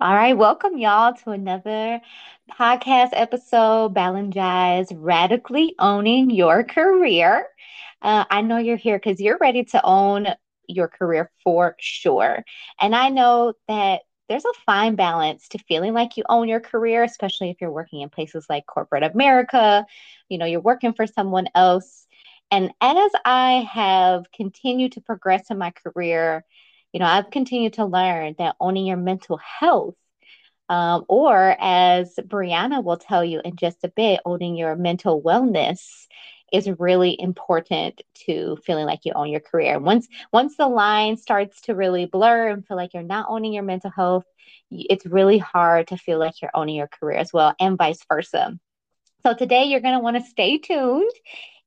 All right, welcome y'all to another podcast episode, Balangize Radically Owning Your Career. Uh, I know you're here because you're ready to own your career for sure. And I know that there's a fine balance to feeling like you own your career, especially if you're working in places like corporate America, you know, you're working for someone else. And as I have continued to progress in my career, you know, I've continued to learn that owning your mental health, um, or as BreAnna will tell you in just a bit, owning your mental wellness is really important to feeling like you own your career. Once once the line starts to really blur and feel like you're not owning your mental health, it's really hard to feel like you're owning your career as well, and vice versa. So today you're going to want to stay tuned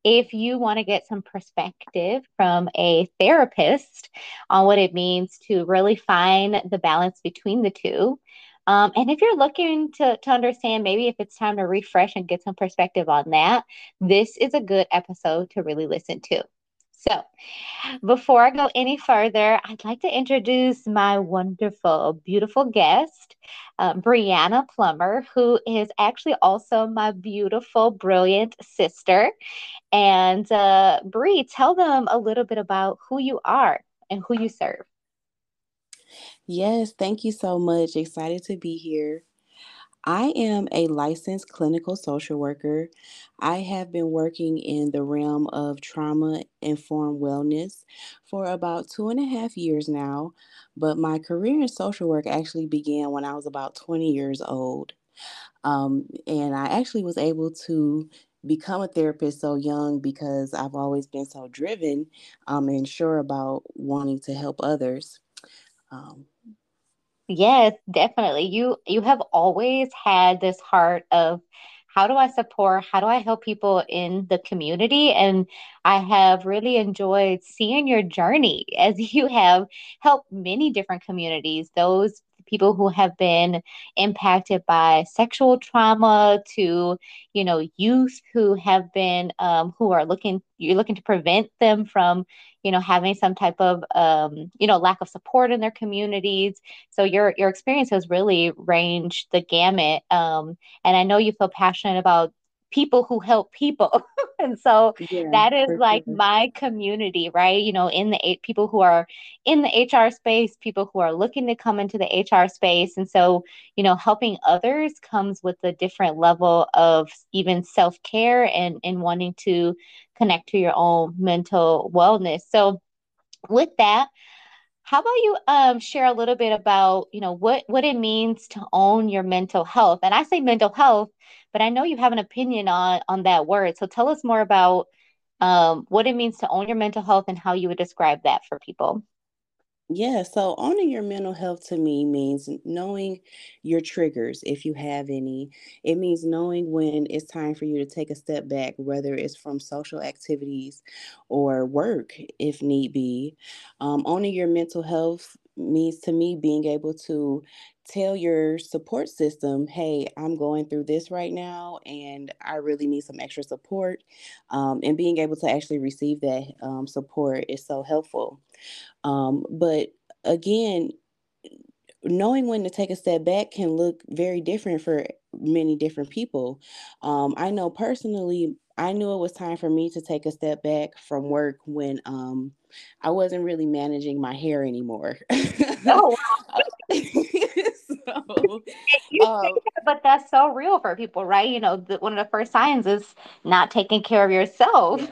if you want to get some perspective from a therapist on what it means to really find the balance between the two. Um, and if you're looking to, to understand maybe if it's time to refresh and get some perspective on that, this is a good episode to really listen to. So, before I go any further, I'd like to introduce my wonderful, beautiful guest, uh, BreAnna Plummer, who is actually also my beautiful, brilliant sister. And uh, Brie, tell them a little bit about who you are and who you serve. Yes, thank you so much. Excited to be here. I am a licensed clinical social worker. I have been working in the realm of trauma informed wellness for about two and a half years now, but my career in social work actually began when I was about 20 years old. Um, and I actually was able to become a therapist so young because I've always been so driven um, and sure about wanting to help others. Um, Yes, definitely. You you have always had this heart of how do I support, how do I help people in the community? And I have really enjoyed seeing your journey as you have helped many different communities, those people who have been impacted by sexual trauma to, you know, youth who have been um, who are looking you're looking to prevent them from you know having some type of um, you know lack of support in their communities. So your your experience has really ranged the gamut. Um, and i know you feel passionate about people who help people. And so yeah, that is like my community right? You know in the eight people who are in the hr space people who are looking to come into the hr space. And so you know helping others comes with a different level of even self-care and and wanting to connect to your own mental wellness. So with that how about you um, share a little bit about you know what what it means to own your mental health? And i say mental health but I know you have an opinion on on that word. So tell us more about um, what it means to own your mental health and how you would describe that for people. Yeah, so owning your mental health to me means knowing your triggers, if you have any. It means knowing when it's time for you to take a step back, whether it's from social activities or work, if need be. Um, owning your mental health means to me being able to tell your support system, hey, I'm going through this right now and I really need some extra support. Um, and being able to actually receive that um, support is so helpful. Um, but again, knowing when to take a step back can look very different for many different people. Um, I know personally, I knew it was time for me to take a step back from work when um, I wasn't really managing my hair anymore. Oh, um, but that's so real for people, right? You know, the, one of the first signs is not taking care of yourself.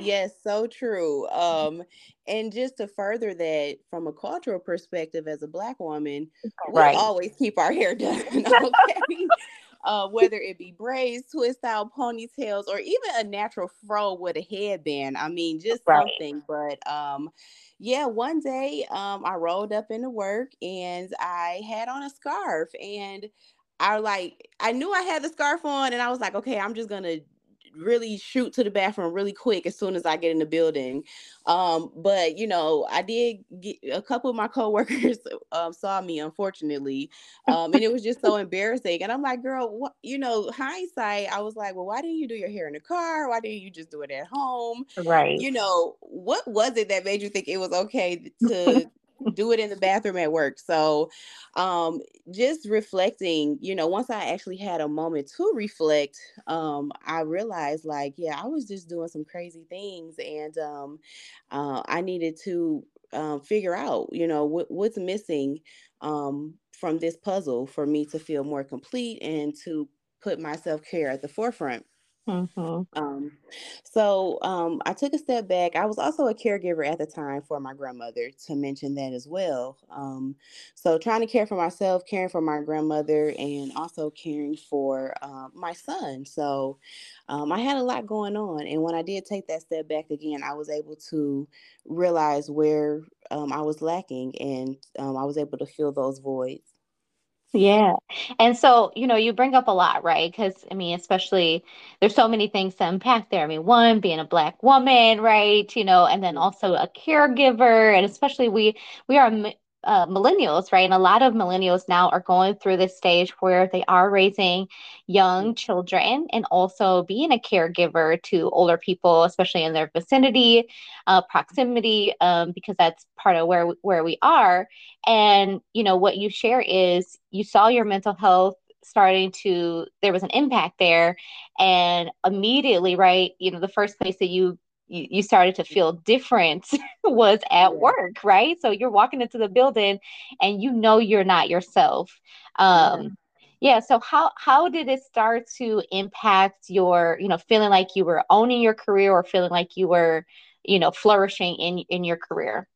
Yes, so true. Um, and just to further that, from a cultural perspective, as a black woman, right. we always keep our hair done. Okay. Uh, whether it be braids, twist out ponytails, or even a natural fro with a headband. I mean, just right. something. But um, yeah, one day um, I rolled up into work and I had on a scarf and I like I knew I had the scarf on and I was like, okay, I'm just gonna really shoot to the bathroom really quick as soon as I get in the building. Um, but you know, I did get a couple of my coworkers um, saw me, unfortunately, um, and it was just so embarrassing. And I'm like, girl, what? You know, hindsight, I was like, well, why didn't you do your hair in the car? Why didn't you just do it at home? Right. You know, what was it that made you think it was okay to do it in the bathroom at work. So, um, just reflecting, you know, once I actually had a moment to reflect, um, I realized like, yeah, I was just doing some crazy things, and um, uh, I needed to um, figure out, you know, what, what's missing um, from this puzzle for me to feel more complete and to put my self care at the forefront. Mm-hmm. Um, so um, I took a step back. I was also a caregiver at the time for my grandmother, to mention that as well. Um, so trying to care for myself, caring for my grandmother, and also caring for uh, my son. So um, I had a lot going on. And when I did take that step back again, I was able to realize where um, I was lacking and um, I was able to fill those voids. Yeah. And so, you know, you bring up a lot, right? Because, I mean, especially there's so many things to unpack there. I mean, one, being a Black woman, right? You know, and then mm-hmm. also a caregiver. And especially we we are uh, millennials, right? And a lot of millennials now are going through this stage where they are raising young children and also being a caregiver to older people, especially in their vicinity, uh, proximity, um, because that's part of where where we are. And you know what you share is you saw your mental health starting to there was an impact there and immediately right you know the first place that you you, you started to feel different was at work, right? So you're walking into the building and you know you're not yourself. Um, yeah. Yeah, so how how did it start to impact your, you know, feeling like you were owning your career or feeling like you were, you know, flourishing in in your career?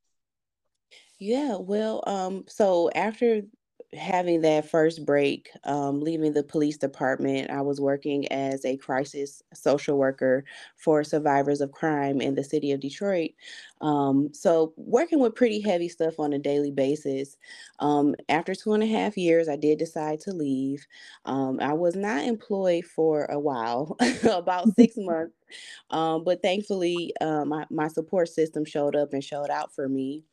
Yeah, well, um, so after having that first break, um, leaving the police department, I was working as a crisis social worker for survivors of crime in the city of Detroit. Um, so, working with pretty heavy stuff on a daily basis. Um, after two and a half years, I did decide to leave. Um, I was not employed for a while, about six months, um, but thankfully, uh, my, my support system showed up and showed out for me.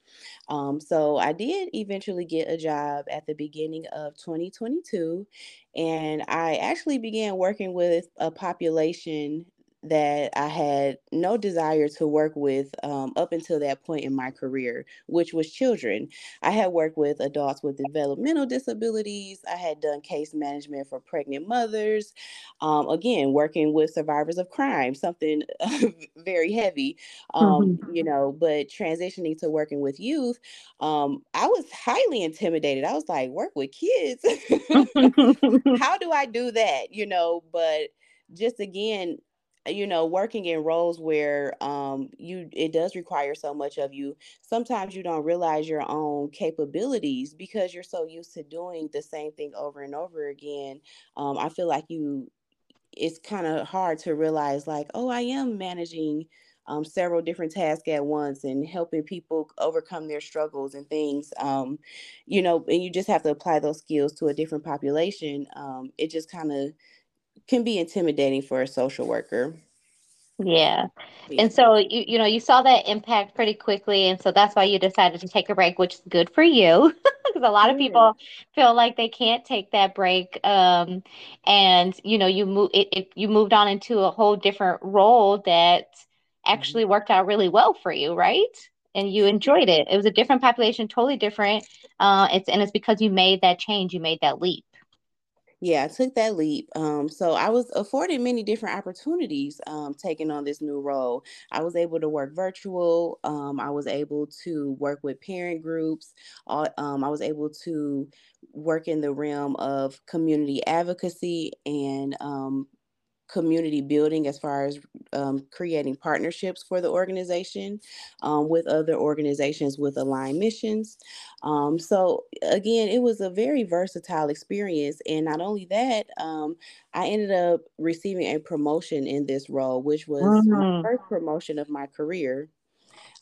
Um, so I did eventually get a job at the beginning of 2022, and I actually began working with a population that I had no desire to work with um, up until that point in my career, which was children. I had worked with adults with developmental disabilities. I had done case management for pregnant mothers. Um, again, working with survivors of crime, something very heavy, um, Mm-hmm. you know, but transitioning to working with youth, um, I was highly intimidated. I was like, work with kids? How do I do that? You know, but just again, you know working in roles where um you it does require so much of you sometimes you don't realize your own capabilities because you're so used to doing the same thing over and over again um i feel like you it's kind of hard to realize like oh i am managing um, several different tasks at once and helping people overcome their struggles and things um, you know and you just have to apply those skills to a different population um, it just kind of can be intimidating for a social worker. Yeah. And so you you know, you saw that impact pretty quickly and so that's why you decided to take a break, which is good for you because a lot of people feel like they can't take that break um and you know, you move it, it you moved on into a whole different role that Mhm. actually worked out really well for you, right? And you enjoyed it. It was a different population, totally different. Uh it's and it's because you made that change, you made that leap. Yeah, I took that leap. Um, so I was afforded many different opportunities um, taking on this new role. I was able to work virtual. Um, I was able to work with parent groups. Uh, I was able to work in the realm of community advocacy and um, community building as far as um, creating partnerships for the organization um, with other organizations with aligned missions. Um, so, again, it was a very versatile experience. And not only that, um, I ended up receiving a promotion in this role, which was my Mm. first promotion of my career.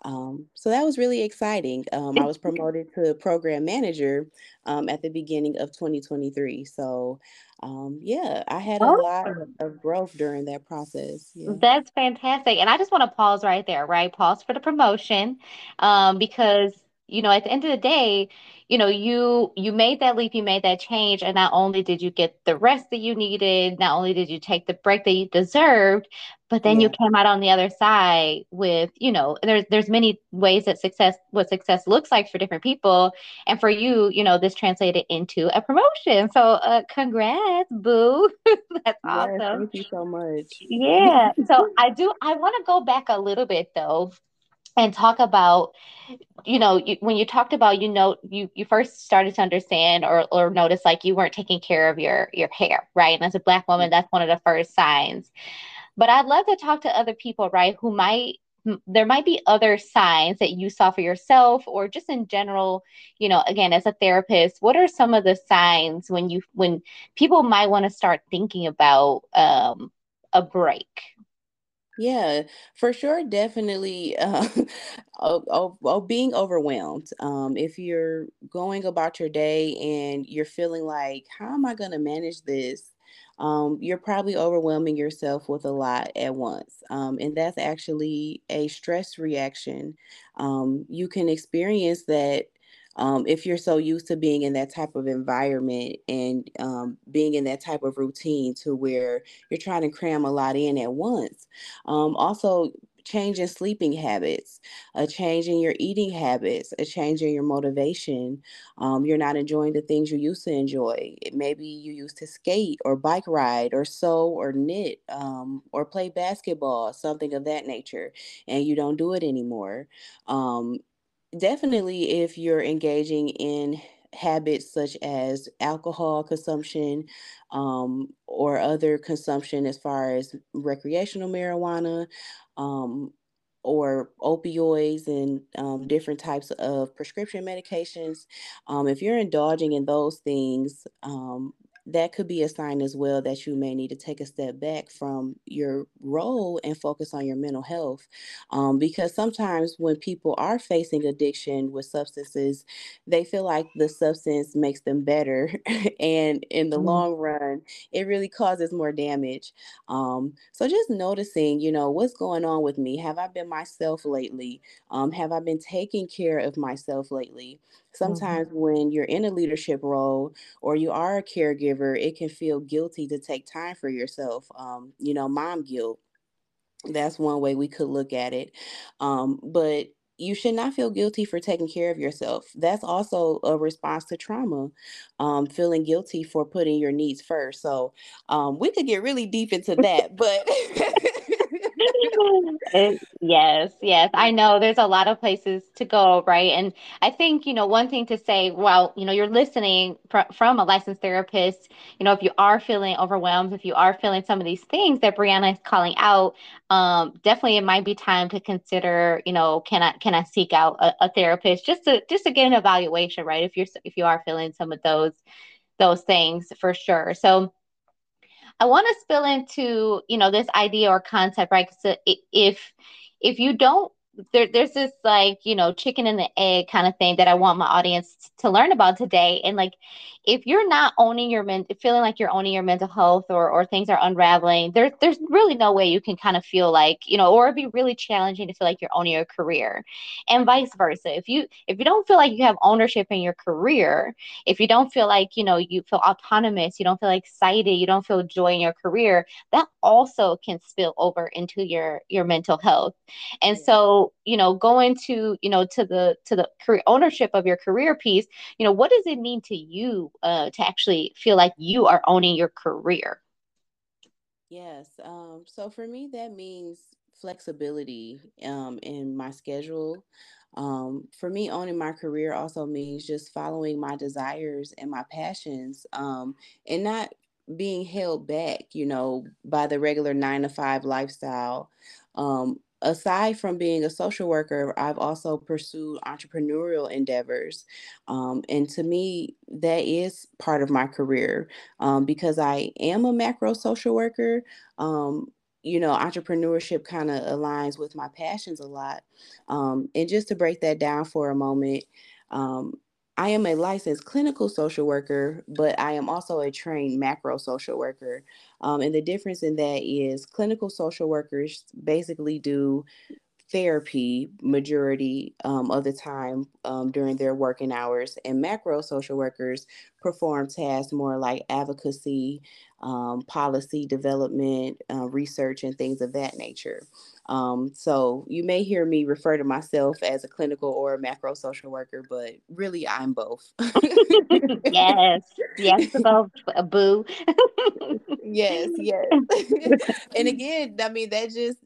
Um, so that was really exciting. Um, I was promoted to program manager um, at the beginning of 2023. So, um, yeah, I had a lot of growth during that process. Yeah. That's fantastic. And I just want to pause right there, right? Pause for the promotion. Um, because you know, at the end of the day, you know, you you made that leap, you made that change, and not only did you get the rest that you needed, not only did you take the break that you deserved, but then you came out on the other side with, you know, there's there's many ways that success what success looks like for different people, and for you, you know, this translated into a promotion. So, uh, congrats, boo. That's Yes, awesome. thank you so much. Yeah. So I do, I want to go back a little bit though and talk about you know you, when you talked about you know you you first started to understand or or notice like you weren't taking care of your your hair right and as a black woman that's one of the first signs but i'd love to talk to other people right who might there might be other signs that you saw for yourself or just in general you know again as a therapist what are some of the signs when you when people might want to start thinking about um a break Yeah, for sure, definitely. Uh, oh, oh, oh, being overwhelmed. Um, if you're going about your day and you're feeling like, how am I going to manage this? Um, you're probably overwhelming yourself with a lot at once. Um, and that's actually a stress reaction. Um, you can experience that um, if you're so used to being in that type of environment and um, being in that type of routine to where you're trying to cram a lot in at once. Um, also, change in sleeping habits, a change in your eating habits, a change in your motivation. Um, you're not enjoying the things you used to enjoy. Maybe you used to skate or bike ride or sew or knit um, or play basketball, something of that nature, and you don't do it anymore. Um, definitely, if you're engaging in habits such as alcohol consumption um, or other consumption as far as recreational marijuana um, or opioids and um, different types of prescription medications. Um, if you're indulging in those things, um, that could be a sign as well that you may need to take a step back from your role and focus on your mental health. Um, because sometimes when people are facing addiction with substances, they feel like the substance makes them better. and in the Mhm. long run, it really causes more damage. Um, so just noticing, you know, what's going on with me? Have I been myself lately? Um, have I been taking care of myself lately? Mhm. Sometimes when you're in a leadership role or you are a caregiver, it can feel guilty to take time for yourself. Um, you know, mom guilt. That's one way we could look at it. Um, but you should not feel guilty for taking care of yourself. That's also a response to trauma, um, feeling guilty for putting your needs first. So um, we could get really deep into that, but Yes, yes. I know there's a lot of places to go, right? And I think, you know, one thing to say, well, you know, you're listening fr from a licensed therapist, you know, if you are feeling overwhelmed, if you are feeling some of these things that BreAnna is calling out, um, definitely it might be time to consider, you know, can I can I seek out a, a therapist just to just to get an evaluation, right? If you're if you are feeling some of those those things for sure. So I want to spill into, you know, this idea or concept, right? So if if you don't there, there's this like you know chicken and the egg kind of thing that I want my audience to learn about today. And like, if you're not owning your men, feeling like you're owning your mental health or or things are unraveling, there's there's really no way you can kind of feel like you know, or it'd be really challenging to feel like you're owning your career, and vice versa. If you if you don't feel like you have ownership in your career, if you don't feel like you know you feel autonomous, you don't feel excited, you don't feel joy in your career, that also can spill over into your your mental health and yeah. You know, going to, you know, to the to the career ownership of your career piece, you know, what does it mean to you uh, to actually feel like you are owning your career? Yes. Um, so for me, that means flexibility um, in my schedule. Um, for me, owning my career also means just following my desires and my passions um, and not being held back, you know, by the regular nine to five lifestyle. Um, aside from being a social worker, I've also pursued entrepreneurial endeavors. Um, and to me, that is part of my career um, because I am a macro social worker. Um, you know, entrepreneurship kind of aligns with my passions a lot. Um, and just to break that down for a moment, um, I am a licensed clinical social worker, but I am also a trained macro social worker. Um, and the difference in that is clinical social workers basically do therapy majority um, of the time um, during their working hours and macro social workers perform tasks more like advocacy um, policy development uh, research and things of that nature um, so you may hear me refer to myself as a clinical or a macro social worker but really i'm both yes yes both boo yes yes and again i mean that just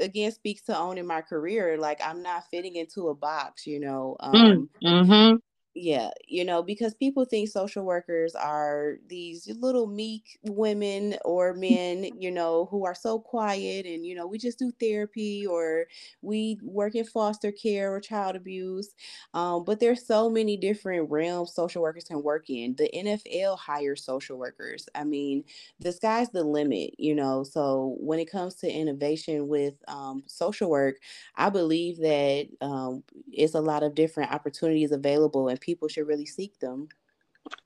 again speaks to owning my career. Like I'm not fitting into a box, you know. Mm, um, mm-hmm yeah you know because people think social workers are these little meek women or men you know who are so quiet and you know we just do therapy or we work in foster care or child abuse um, but there's so many different realms social workers can work in. The nfl hires social workers. I mean the sky's the limit you know so when it comes to innovation with um, social work i believe that um, it's a lot of different opportunities available and people should really seek them.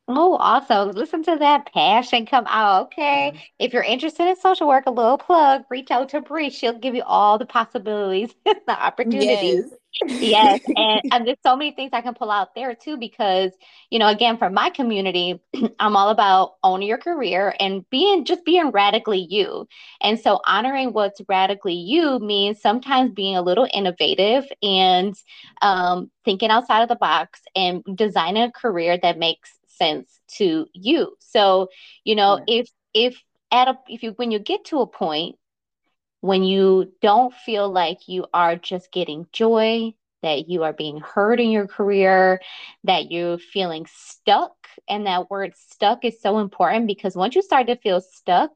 Oh, also listen to that passion come out. Okay. If you're interested in social work, a little plug, reach out to Bree. She'll give you all the possibilities, the opportunities. Yes yes. And, and there's so many things I can pull out there too, because, you know, again, from my community, I'm all about owning your career and being just being radically you. And so honoring what's radically you means sometimes being a little innovative and um, thinking outside of the box and designing a career that makes sense to you. So, you know, yeah. if, if, at a, if you when you get to a point when you don't feel like you are just getting joy, that you are being heard in your career, that you're feeling stuck. And that word stuck is so important because once you start to feel stuck,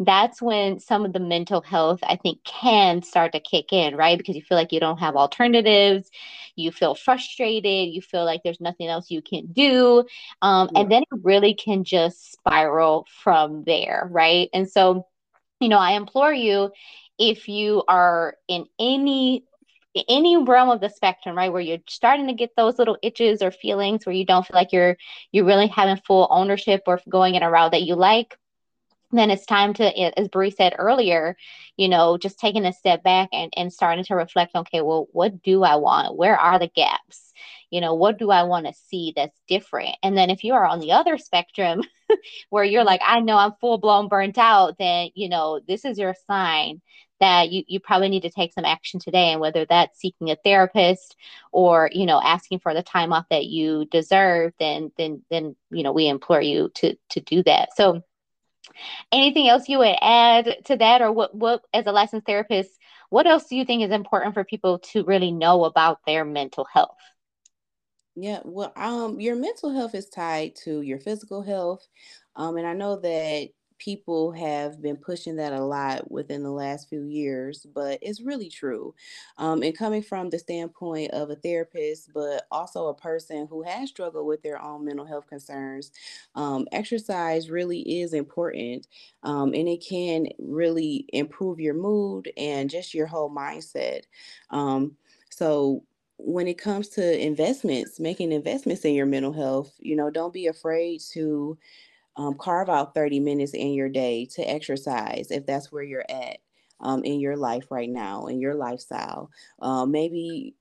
that's when some of the mental health I think can start to kick in, right? Because you feel like you don't have alternatives, you feel frustrated, you feel like there's nothing else you can do. Um, yeah. And then it really can just spiral from there, right? And so you know, I implore you if you are in any any realm of the spectrum right where you're starting to get those little itches or feelings where you don't feel like you're you're really having full ownership or going in a route that you like then it's time to as Bree said earlier you know just taking a step back and, and starting to reflect okay well what do i want where are the gaps you know what do i want to see that's different and then if you are on the other spectrum where you're like, I know I'm full blown burnt out, then, you know, this is your sign that you, you probably need to take some action today. And whether that's seeking a therapist or, you know, asking for the time off that you deserve, then, then, then, you know, we implore you to, to do that. So anything else you would add to that or what, what, as a licensed therapist, what else do you think is important for people to really know about their mental health? Yeah, well, um, your mental health is tied to your physical health. Um, and I know that people have been pushing that a lot within the last few years, but it's really true. Um, and coming from the standpoint of a therapist, but also a person who has struggled with their own mental health concerns, um, exercise really is important. Um, and it can really improve your mood and just your whole mindset. Um, so, when it comes to investments, making investments in your mental health, you know, don't be afraid to um, carve out 30 minutes in your day to exercise if that's where you're at um, in your life right now, in your lifestyle. Uh, maybe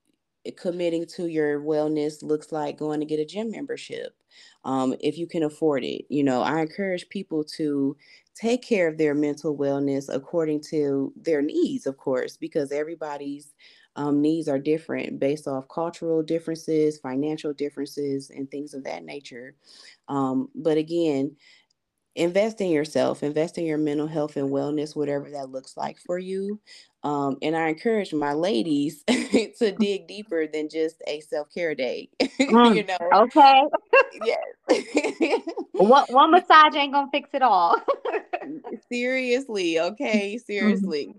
committing to your wellness looks like going to get a gym membership um, if you can afford it. You know, I encourage people to take care of their mental wellness according to their needs, of course, because everybody's um, needs are different based off cultural differences, financial differences, and things of that nature. Um, but again, invest in yourself, invest in your mental health and wellness, whatever that looks like for you. Um, and I encourage my ladies to dig deeper than just a self care day. Mm, you know, okay. yes. one, one massage ain't gonna fix it all. seriously, okay, seriously.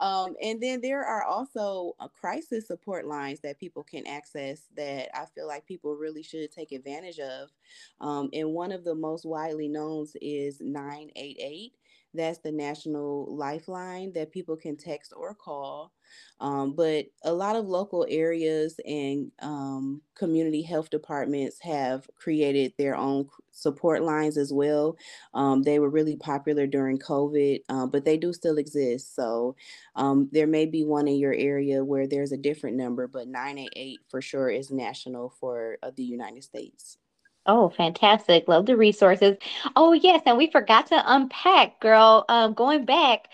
um, and then there are also uh, crisis support lines that people can access that I feel like people really should take advantage of. Um, and one of the most widely known is 988 That's the national lifeline that people can text or call. Um, but a lot of local areas and um, community health departments have created their own support lines as well. Um, they were really popular during COVID, uh, but they do still exist. So um, there may be one in your area where there's a different number, but 988 for sure is national for uh, the United States. Oh, fantastic. Love the resources. Oh, yes. And we forgot to unpack, girl. Um, going back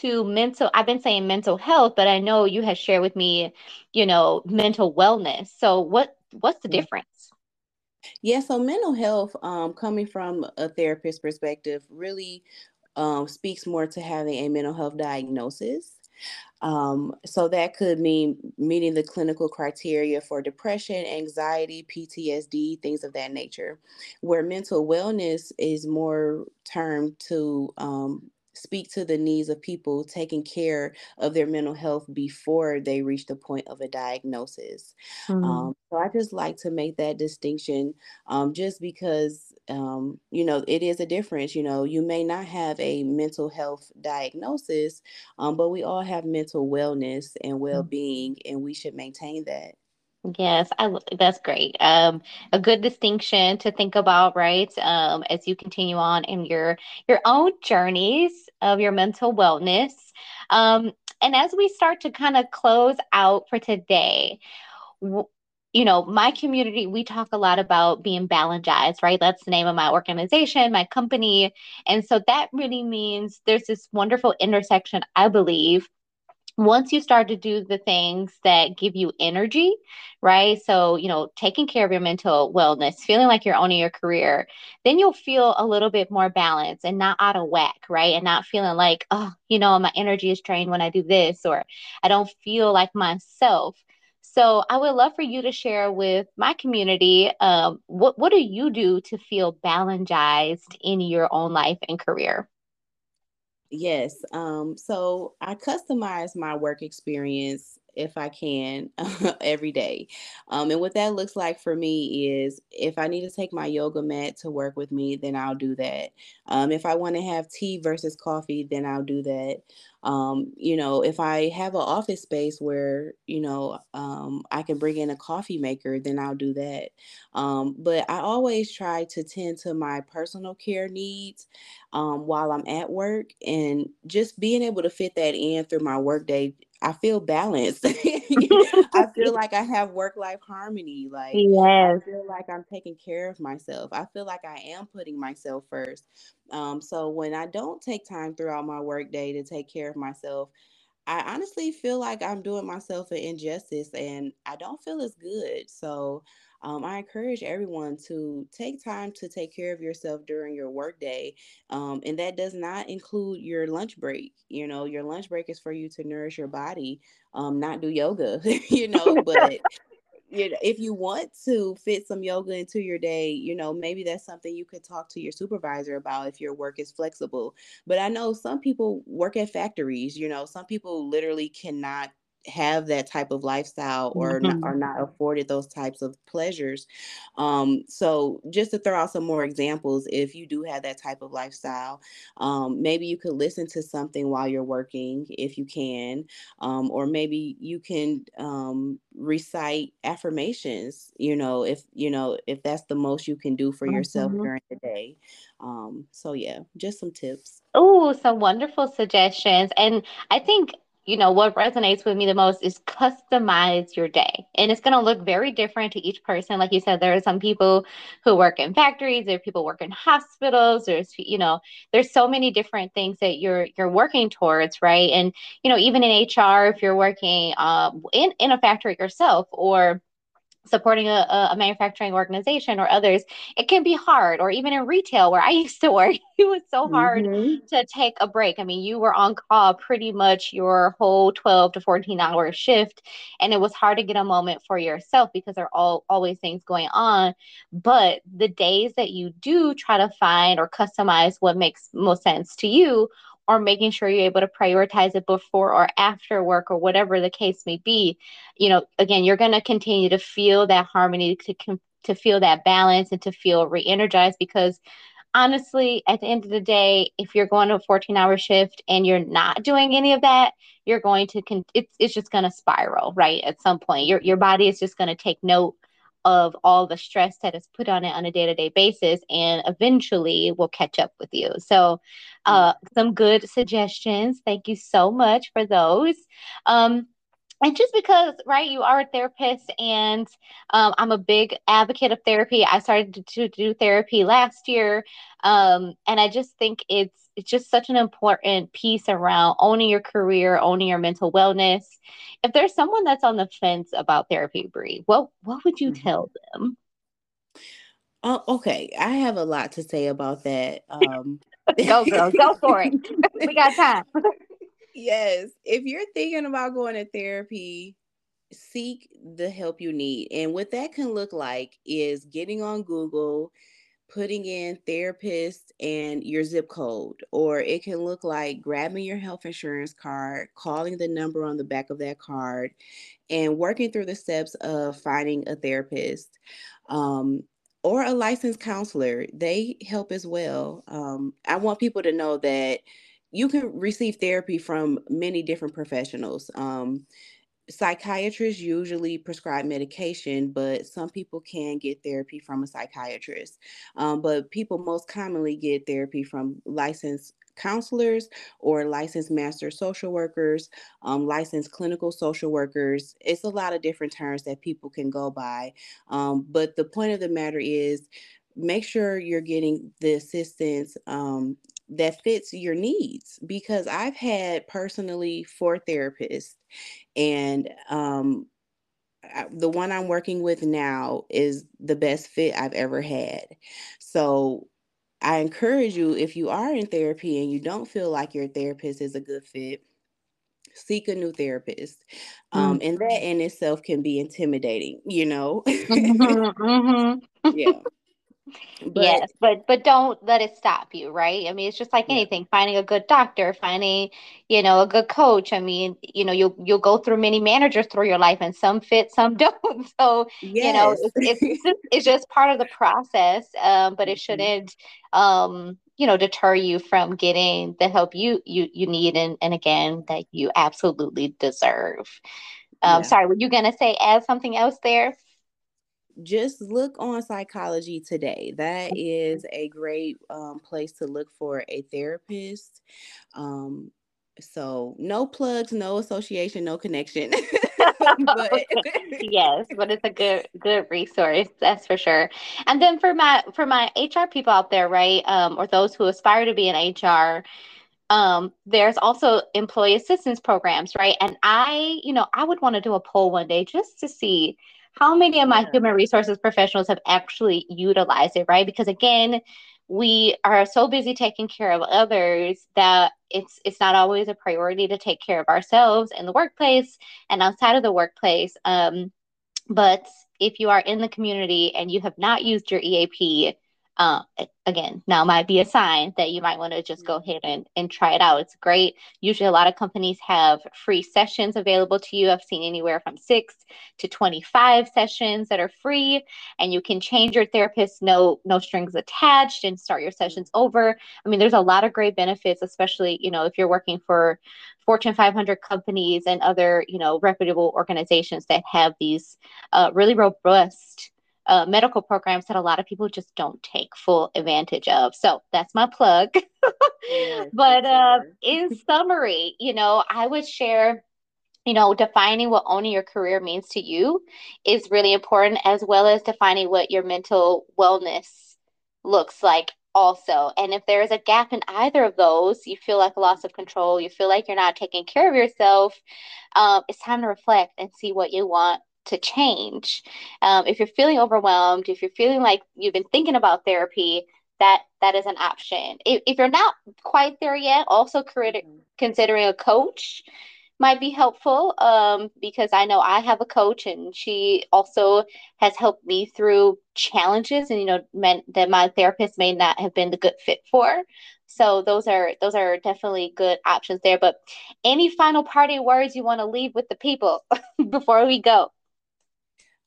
to mental, I've been saying mental health, but I know you had shared with me, you know, mental wellness. So what what's the difference? Yeah, so mental health, um, coming from a therapist perspective, really um, speaks more to having a mental health diagnosis. Um, so that could mean meeting the clinical criteria for depression, anxiety, PTSD, things of that nature. Where mental wellness is more termed to um, speak to the needs of people taking care of their mental health before they reach the point of a diagnosis. Mm. Um, so I just like to make that distinction um, just because, um, you know, it is a difference. You know, you may not have a mental health diagnosis, um, but we all have mental wellness and well being, and we should maintain that. Yes, I that's great. Um, a good distinction to think about, right? Um, as you continue on in your your own journeys of your mental wellness. Um, and as we start to kind of close out for today, w- you know, my community, we talk a lot about being balanced, right? That's the name of my organization, my company. And so that really means there's this wonderful intersection, I believe, once you start to do the things that give you energy, right? So, you know, taking care of your mental wellness, feeling like you're owning your career, then you'll feel a little bit more balanced and not out of whack, right? And not feeling like, oh, you know, my energy is drained when I do this, or I don't feel like myself. So, I would love for you to share with my community um, what what do you do to feel balanced in your own life and career? Yes. Um, so I customize my work experience if I can every day. Um, and what that looks like for me is if I need to take my yoga mat to work with me, then I'll do that. Um, if I want to have tea versus coffee, then I'll do that. Um, you know, if I have an office space where, you know, um, I can bring in a coffee maker, then I'll do that. Um, but I always try to tend to my personal care needs um, while I'm at work and just being able to fit that in through my workday I feel balanced. I feel like I have work life harmony. Like yes. I feel like I'm taking care of myself. I feel like I am putting myself first. Um, so when I don't take time throughout my work day to take care of myself, I honestly feel like I'm doing myself an injustice and I don't feel as good. So um, I encourage everyone to take time to take care of yourself during your workday. Um, and that does not include your lunch break. You know, your lunch break is for you to nourish your body, um, not do yoga, you know, but you know, if you want to fit some yoga into your day, you know, maybe that's something you could talk to your supervisor about if your work is flexible. But I know some people work at factories, you know, some people literally cannot have that type of lifestyle or mm-hmm. not, are not afforded those types of pleasures. Um, so just to throw out some more examples, if you do have that type of lifestyle, um, maybe you could listen to something while you're working if you can, um, or maybe you can um, recite affirmations. You know, if you know if that's the most you can do for mm-hmm. yourself during the day. Um, so yeah, just some tips. Oh, some wonderful suggestions. And I think you know, what resonates with me the most is customize your day. And it's going to look very different to each person. Like you said, there are some people who work in factories, there are people work in hospitals, there's, you know, there's so many different things that you're, you're working towards, right? And, you know, even in HR, if you're working um, in, in a factory yourself or supporting a, a, manufacturing organization or others, it can be hard. Or even in retail, where I used to work, it was so hard mm-hmm. to take a break. I mean, you were on call pretty much your whole 12 to 14 hour shift, and it was hard to get a moment for yourself because there are all, always things going on. But the days that you do try to find or customize what makes most sense to you or making sure you're able to prioritize it before or after work or whatever the case may be you know again you're going to continue to feel that harmony to to feel that balance and to feel re-energized because honestly, at the end of the day, if you're going to a 14 hour shift and you're not doing any of that, you're going to, con- it's, it's just going to spiral, right? At some point, your, your body is just going to take note of all the stress that is put on it on a day-to-day basis and eventually will catch up with you. So uh, some good suggestions. Thank you so much for those. Um, and just because right you are a therapist and um, i'm a big advocate of therapy i started to, to do therapy last year um, and i just think it's it's just such an important piece around owning your career owning your mental wellness if there's someone that's on the fence about therapy Bree, what what would you mm-hmm. tell them Oh, okay. I have a lot to say about that. Um, go, girl, go for it. we got time yes. If you're thinking about going to therapy, seek the help you need. And what that can look like is getting on Google, putting in therapist and your zip code, or it can look like grabbing your health insurance card, calling the number on the back of that card, and working through the steps of finding a therapist. Um, or a licensed counselor, they help as well. Um, I want people to know that you can receive therapy from many different professionals. Um, psychiatrists usually prescribe medication, but some people can get therapy from a psychiatrist. Um, but people most commonly get therapy from licensed counselors or licensed master social workers, um, licensed clinical social workers. It's a lot of different terms that people can go by. Um, but the point of the matter is, make sure you're getting the assistance um, that fits your needs because I've had personally four therapists and um, the one I'm working with now is the best fit I've ever had. So I encourage you if you are in therapy and you don't feel like your therapist is a good fit, seek a new therapist. Um, mm-hmm. And that in itself can be intimidating, you know? mm-hmm, mm-hmm. yeah. But, yes, but but don't let it stop you, right? I mean, it's just like yeah. anything, finding a good doctor, finding, you know, a good coach. I mean, you know, you'll you'll go through many managers through your life and some fit, some don't. So, yes. you know, it's it's just, it's just part of the process. Um, but it mm-hmm. shouldn't um, you know, deter you from getting the help you you you need and and again that you absolutely deserve. Um, yeah. sorry, were you gonna say add something else there? Just look on psychology today. That is a great um, place to look for a therapist. Um, so no plugs no association no connection. But... yes but it's a good good resource that's for sure. And then for my for my hr people out there right um, or those who aspire to be in hr um, there's also employee assistance programs right? And i you know i would want to do a poll one day just to see how many of my yeah. human resources professionals have actually utilized it, right? Because again, we are so busy taking care of others that it's it's not always a priority to take care of ourselves in the workplace and outside of the workplace. Um, but if you are in the community and you have not used your EAP, uh, again, now might be a sign that you might want to just go ahead and, and try it out. It's great. Usually, a lot of companies have free sessions available to you. I've seen anywhere from six to 25 sessions that are free, and you can change your therapist, no, no strings attached, and start your sessions over. I mean, there's a lot of great benefits, especially, you know, if you're working for Fortune 500 companies and other, you know, reputable organizations that have these uh, really robust uh, medical programs that a lot of people just don't take full advantage of. So that's my plug. yes, but uh, in summary, you know, I would share you know, defining what owning your career means to you is really important, as well as defining what your mental wellness looks like, also. And if there is a gap in either of those, you feel like a loss of control, you feel like you're not taking care of yourself, um, it's time to reflect and see what you want to change. Um, if you're feeling overwhelmed, if you're feeling like you've been thinking about therapy, that that is an option. If, if you're not quite there yet, also mm-hmm. considering a coach might be helpful um, because I know I have a coach and she also has helped me through challenges and you know meant that my therapist may not have been the good fit for. So those are those are definitely good options there. But any final parting words you want to leave with the people before we go?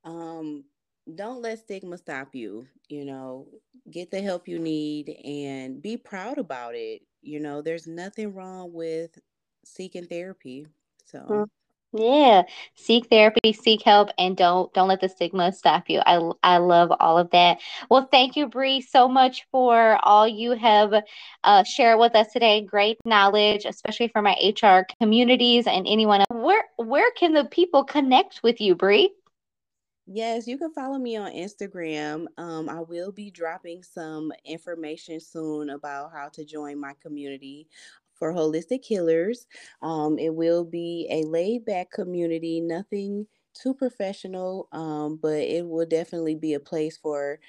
Um, don't let stigma stop you. You know, get the help you need and be proud about it. You know, there's nothing wrong with seeking therapy. So, Mm. Yeah, seek therapy, seek help, and don't don't let the stigma stop you. I I love all of that. Well, thank you, Bree, so much for all you have uh, shared with us today. Great knowledge, especially for my HR communities and anyone. Else. Where where can the people connect with you, Bree? Yes, you can follow me on Instagram. Um, I will be dropping some information soon about how to join my community for holistic healers. Um, it will be a laid back community, nothing too professional, um, but it will definitely be a place for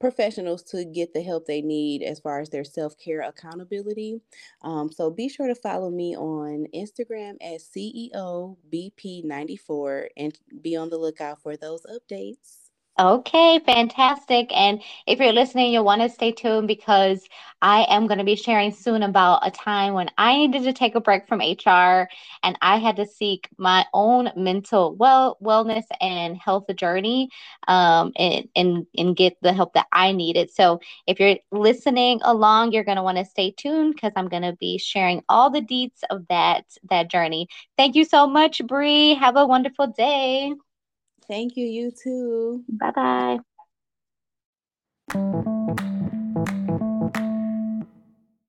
professionals to get the help they need as far as their self care accountability. Um, so be sure to follow me on Instagram at CEO BP94 and be on the lookout for those updates. Okay, fantastic. And if you're listening, you'll want to stay tuned because I am going to be sharing soon about a time when I needed to take a break from HR and I had to seek my own mental well wellness and health journey um, and, and, and get the help that I needed. So if you're listening along, you're going to want to stay tuned because I'm going to be sharing all the deets of that that journey. Thank you so much, Bree. Have a wonderful day. Thank you, you too. Bye bye.